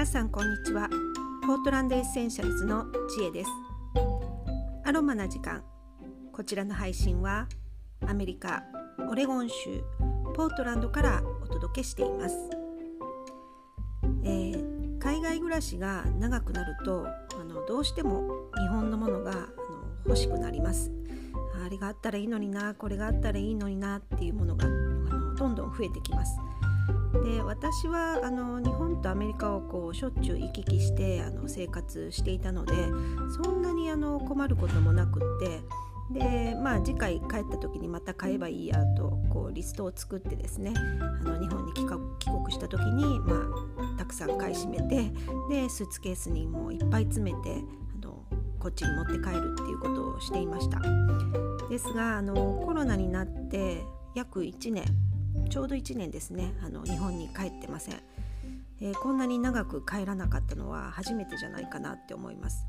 皆さんこんにちは。ポートランドエッセンシャルズの知恵です。アロマな時間。こちらの配信はアメリカオレゴン州ポートランドからお届けしています、えー、海外暮らしが長くなるとあのどうしても日本のものがあの欲しくなります。あれがあったらいいのになこれがあったらいいのになっていうものがあのどんどん増えてきます。で私はあの日本とアメリカをこうしょっちゅう行き来してあの生活していたのでそんなにあの困ることもなくってでまあ次回帰った時にまた買えばいいやとこうリストを作ってですねあの日本に帰国した時に、まあ、たくさん買い占めてでスーツケースにもいっぱい詰めてあのこっちに持って帰るっていうことをしていました。ですがあのコロナになって約1年ちょうど1年ですねあの日本に帰ってません、えー、こんなに長く帰らなかったのは初めてじゃないかなって思います。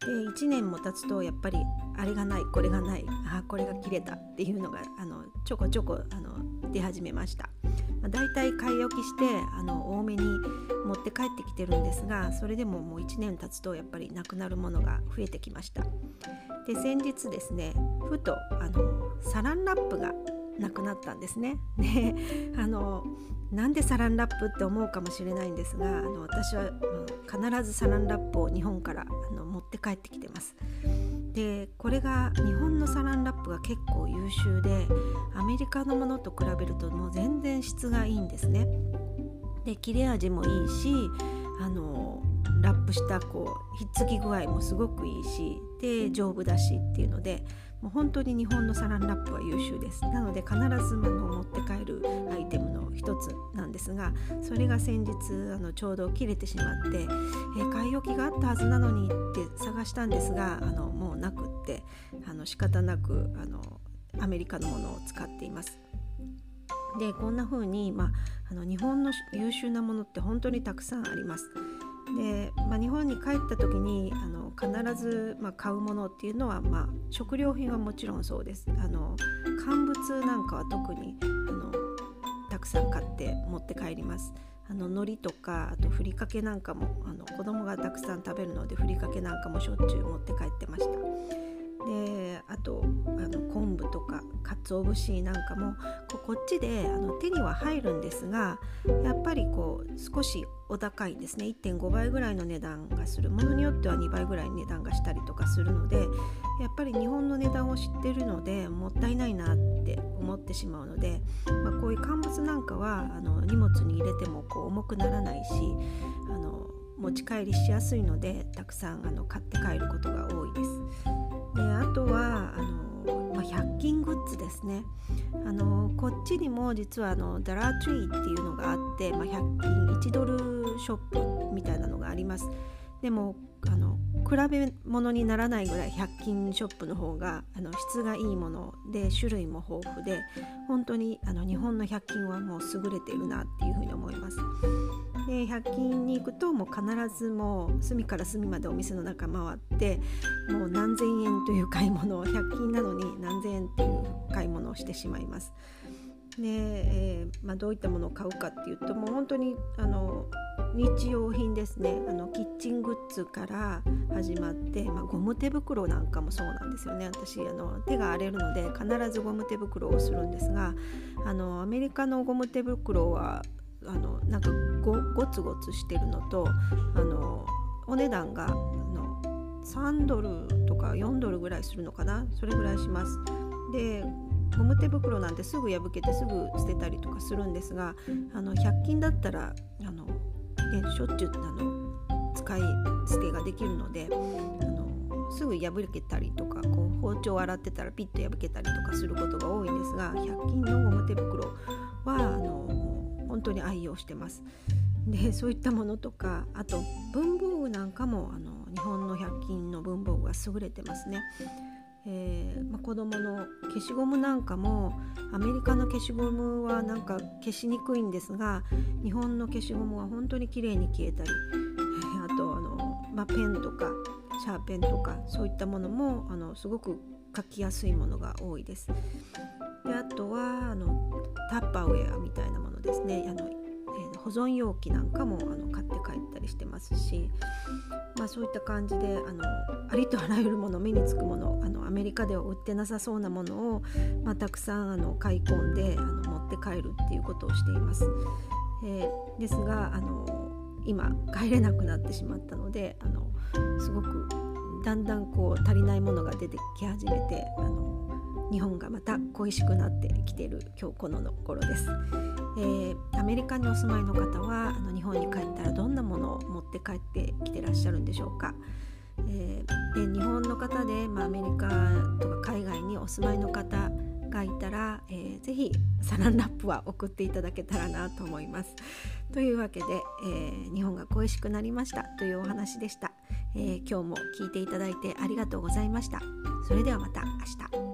で1年も経つとやっぱりあれがないこれがないあこれが切れたっていうのがあのちょこちょこあの出始めました、まあ、だいたい買い置きしてあの多めに持って帰ってきてるんですがそれでももう1年経つとやっぱりなくなるものが増えてきました。で先日ですねふとあのサランラップがなくなったんですね。で あのなんでサランラップって思うかもしれないんですがあの私は、必ずサランラップを日本からあの持って帰ってきてます。でこれが日本のサランラップが結構優秀でアメリカのものと比べるともう全然質がいいんですね。で切れ味もいいしあのラップしたこうひっつき具合もすごくいいしで丈夫だしっていうのでもう本当に日本のサランラップは優秀ですなので必ずの持って帰るアイテムの一つなんですがそれが先日あのちょうど切れてしまって、え買い置きがあったはずなのにって探したんですがあのもうなくってあの仕方なくあのアメリカのものを使っています。でこんな風に、まあ、あの日本の優秀なものって本当にたくさんあります。で、まあ、日本に帰った時にあの必ず、まあ、買うものっていうのは、まあ、食料品はもちろんそうです。あの乾物なんかは特にあのたくさん買って持って帰ります。あの海苔とかあとふりかけなんかもあの子供がたくさん食べるのでふりかけなんかもしょっちゅう持って帰ってました。であとあの昆布とか鰹節なんかもこっちであの手には入るんですがやっぱりこう少しお高いんですね1.5倍ぐらいの値段がするものによっては2倍ぐらい値段がしたりとかするのでやっぱり日本の値段を知ってるのでもったいないなって思ってしまうので、まあ、こういう乾物なんかはあの荷物に入れてもこう重くならないしあの持ち帰りしやすいのでたくさんあの買って帰ることが多いです。であとはあの、まあ、100均グッズですね。あのこっちにも実はあのダラートリーっていうのがあって、まあ、100均1ドルショップみたいなのがあります。でもあの比べ物にならないぐらい100均ショップの方があの質がいいもので種類も豊富で本当にあの日本の100均はもう優れているなっていうふうに思います。で100均に行くともう必ずもう隅から隅までお店の中回ってもう何千円という買い物を100均なのに何千円っていう買い物をしてしまいます。で、えー、まあ、どういったものを買うかっていうともう本当にあの日用品ですね。あのキッチングッズから始まって、まあ、ゴム手袋なんかもそうなんですよね。私あの手が荒れるので必ずゴム手袋をするんですがあのアメリカのゴム手袋はあのなんかごゴツゴツしてるのとあのお値段があの3ドルとか4ドルぐらいするのかな？それぐらいします。でゴム手袋なんてすぐ破けてすぐ捨てたりとかするんですがあの100均だったらあの、ね、しょっちゅうあの使い捨てができるのであのすぐ破けたりとかこう包丁を洗ってたらピッと破けたりとかすることが多いんですが100均のゴム手袋は本当に愛用してます。でそういったものとかあと文房具なんかもあの日本の100均の文房具は優れてますね。えーまあ、子供の消しゴムなんかもアメリカの消しゴムはなんか消しにくいんですが日本の消しゴムは本当に綺麗に消えたり、えー、あとあの、まあ、ペンとかシャーペンとかそういったものもあのすごく書きやすいものが多いです。であとはあのタッパーウェアみたいなですねあの、えー、保存容器なんかもあの買って帰ったりしてますし、まあ、そういった感じであのありとあらゆるもの目につくものあのアメリカでは売ってなさそうなものを、まあ、たくさんあの買い込んであの持って帰るっていうことをしています。えー、ですがあの今帰れなくなってしまったのであのすごくだんだんこう足りないものが出てき始めてあの日本がまた恋しくなってきている今日この頃です、えー、アメリカにお住まいの方はあの日本に帰ったらどんなものを持って帰ってきてらっしゃるんでしょうか、えー、で日本の方で、まあ、アメリカとか海外にお住まいの方がいたら、えー、ぜひサランラップは送っていただけたらなと思います。というわけで、えー、日本が恋しくなりましたというお話でした、えー、今日も聞いていただいてありがとうございました。それではまた明日。